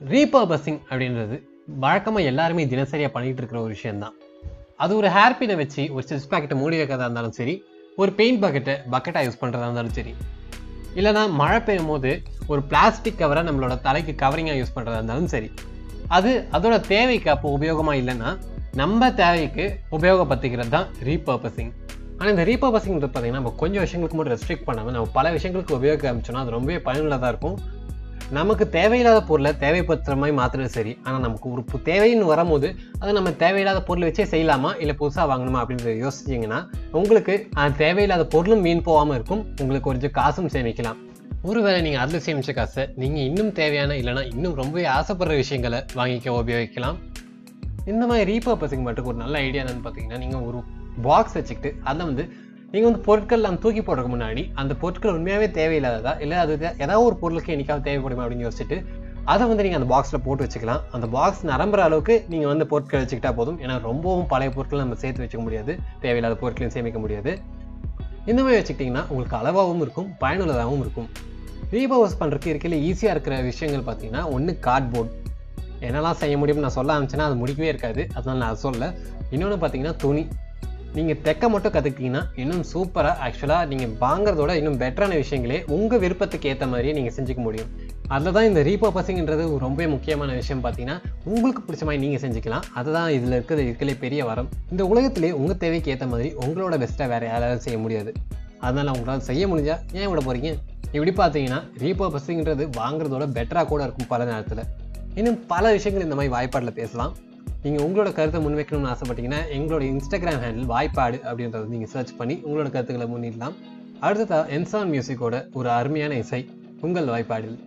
Repurposing அப்படின்றது வழக்கமாக எல்லாருமே தினசரியாக பண்ணிகிட்டு இருக்கிற ஒரு விஷயந்தான் அது ஒரு ஹேர்பினை வச்சு ஒரு சிப்ஸ் பேக்கெட்டை மூடி வைக்கிறதா இருந்தாலும் சரி ஒரு பெயிண்ட் பக்கெட்டை பக்கெட்டாக யூஸ் பண்ணுறதா இருந்தாலும் சரி. இல்லைனா மழை பெய்யும் போது ஒரு பிளாஸ்டிக் கவரை நம்மளோட தலைக்கு கவரிங்காக யூஸ் பண்ணுறதா இருந்தாலும் சரி. அது அதோட தேவைக்கு அப்போ உபயோகமாக இல்லைன்னா நம்ம தேவைக்கு உபயோகப்படுத்திக்கிறது தான் ரீபர்பஸிங் ஆனால் இந்த ரீபர்பஸிங்கிறது பார்த்தீங்கன்னா நம்ம கொஞ்சம் விஷயங்களுக்கு மட்டும் ரெஸ்ட்ரிக்ட் பண்ணாமல் நம்ம பல விஷயங்களுக்கு உபயோக ஆரம்பிச்சோம்னா அது ரொம்பவே பயனுள்ளதாக இருக்கும். நமக்கு தேவையில்லாத பொருளை தேவைப்படுத்துகிற மாதிரி மாற்றுறது சரி. ஆனால் நமக்கு ஒரு தேவைன்னு வரும்போது அதை நம்ம தேவையில்லாத பொருளை வச்சே செய்யலாமா? இல்லை புதுசாக வாங்கணுமா? அப்படின்றத யோசிச்சிங்கன்னா உங்களுக்கு அந்த தேவையில்லாத பொருளும் வீண் போகாமல் இருக்கும். உங்களுக்கு கொஞ்சம் காசும் சேமிக்கலாம். ஒருவேளை நீங்கள் அதில் சேமிச்ச காசை நீங்கள் இன்னும் தேவையான இல்லைனா இன்னும் ரொம்பவே ஆசைப்படுற விஷயங்களை வாங்கிக்க உபயோகிக்கலாம். இந்த மாதிரி ரீபர்பஸிங் மட்டும் ஒரு நல்ல ஐடியா என்னன்னு பார்த்தீங்கன்னா நீங்கள் ஒரு பாக்ஸ் வச்சுக்கிட்டு அதை வந்து நீங்கள் வந்து பொருட்கள் நம்ம தூக்கி போடுறதுக்கு முன்னாடி அந்த பொருட்கள் உண்மையாகவே தேவையில்லாததா? இல்லை அது ஏதாவது ஒரு பொருளுக்கு என்னைக்காவது தேவைப்படுமா அப்படின்னு யோசிச்சுட்டு அதை வந்து நீங்கள் அந்த பாக்ஸில் போட்டு வச்சுக்கலாம். அந்த பாக்ஸ் நிரம்புற அளவுக்கு நீங்கள் வந்து பொருட்கள் வச்சுக்கிட்டா போதும். ஏன்னா ரொம்பவும் பழைய பொருட்கள் நம்ம சேர்த்து வச்சுக்க முடியாது. தேவையில்லாத பொருட்களையும் சேமிக்க முடியாது. இந்த மாதிரி வச்சுக்கிட்டிங்கன்னா உங்களுக்கு அளவாகவும் இருக்கும் பயனுள்ளதாகவும் இருக்கும். ரீபவர்ஸ் பண்ணுறதுக்கு இருக்கையில் ஈஸியாக இருக்கிற விஷயங்கள் பார்த்தீங்கன்னா ஒன்று கார்ட்போர்ட் என்னெல்லாம் செய்ய முடியும்னு நான் சொல்ல ஆரம்பிச்சேன்னா அது முடிக்கவே இருக்காது. அதனால் நான் சொல்ல இன்னொன்று பார்த்தீங்கன்னா துணி. நீங்கள் தைக்க மட்டும் கற்றுக்கிட்டீங்கன்னா இன்னும் சூப்பராக ஆக்சுவலாக நீங்கள் வாங்குறதோட இன்னும் பெட்டரான விஷயங்களே உங்கள் விருப்பத்துக்கு ஏற்ற மாதிரியே நீங்கள் செஞ்சுக்க முடியும். அதில் தான் இந்த ரீபர்பஸிங்கிறது ரொம்ப முக்கியமான விஷயம் பார்த்தீங்கன்னா உங்களுக்கு பிடிச்ச மாதிரி நீங்கள் செஞ்சுக்கலாம். அதுதான் இதில் இருக்கிறது இருக்கலே பெரிய வரம். இந்த உலகத்திலே உங்கள் தேவைக்கு ஏற்ற மாதிரி உங்களோட பெஸ்ட்டாக வேறு யாராவது செய்ய முடியாது. அதனால் உங்களால் செய்ய முடிஞ்சால் ஏன் விட போகிறீங்க இப்படி பார்த்தீங்கன்னா ரீபர்பஸிங்கிறது வாங்குறதோட பெட்டராக கூட இருக்கும் பல நேரத்தில். இன்னும் பல விஷயங்கள் இந்த மாதிரி வாய்ப்பாடில் பேசலாம். நீங்கள் உங்களோட கருத்தை முன்வைக்கணும்னு ஆசைப்பட்டீங்கன்னா எங்களோட இன்ஸ்டாகிராம் ஹேண்டில் வாய்ப்பாடு அப்படின்றத நீங்கள் சர்ச் பண்ணி உங்களோட கருத்துக்களை முன்னிடலாம். அடுத்ததா என்சான் மியூசிக்கோட ஒரு அருமையான இசை உங்கள் வாய்ப்பாடில்.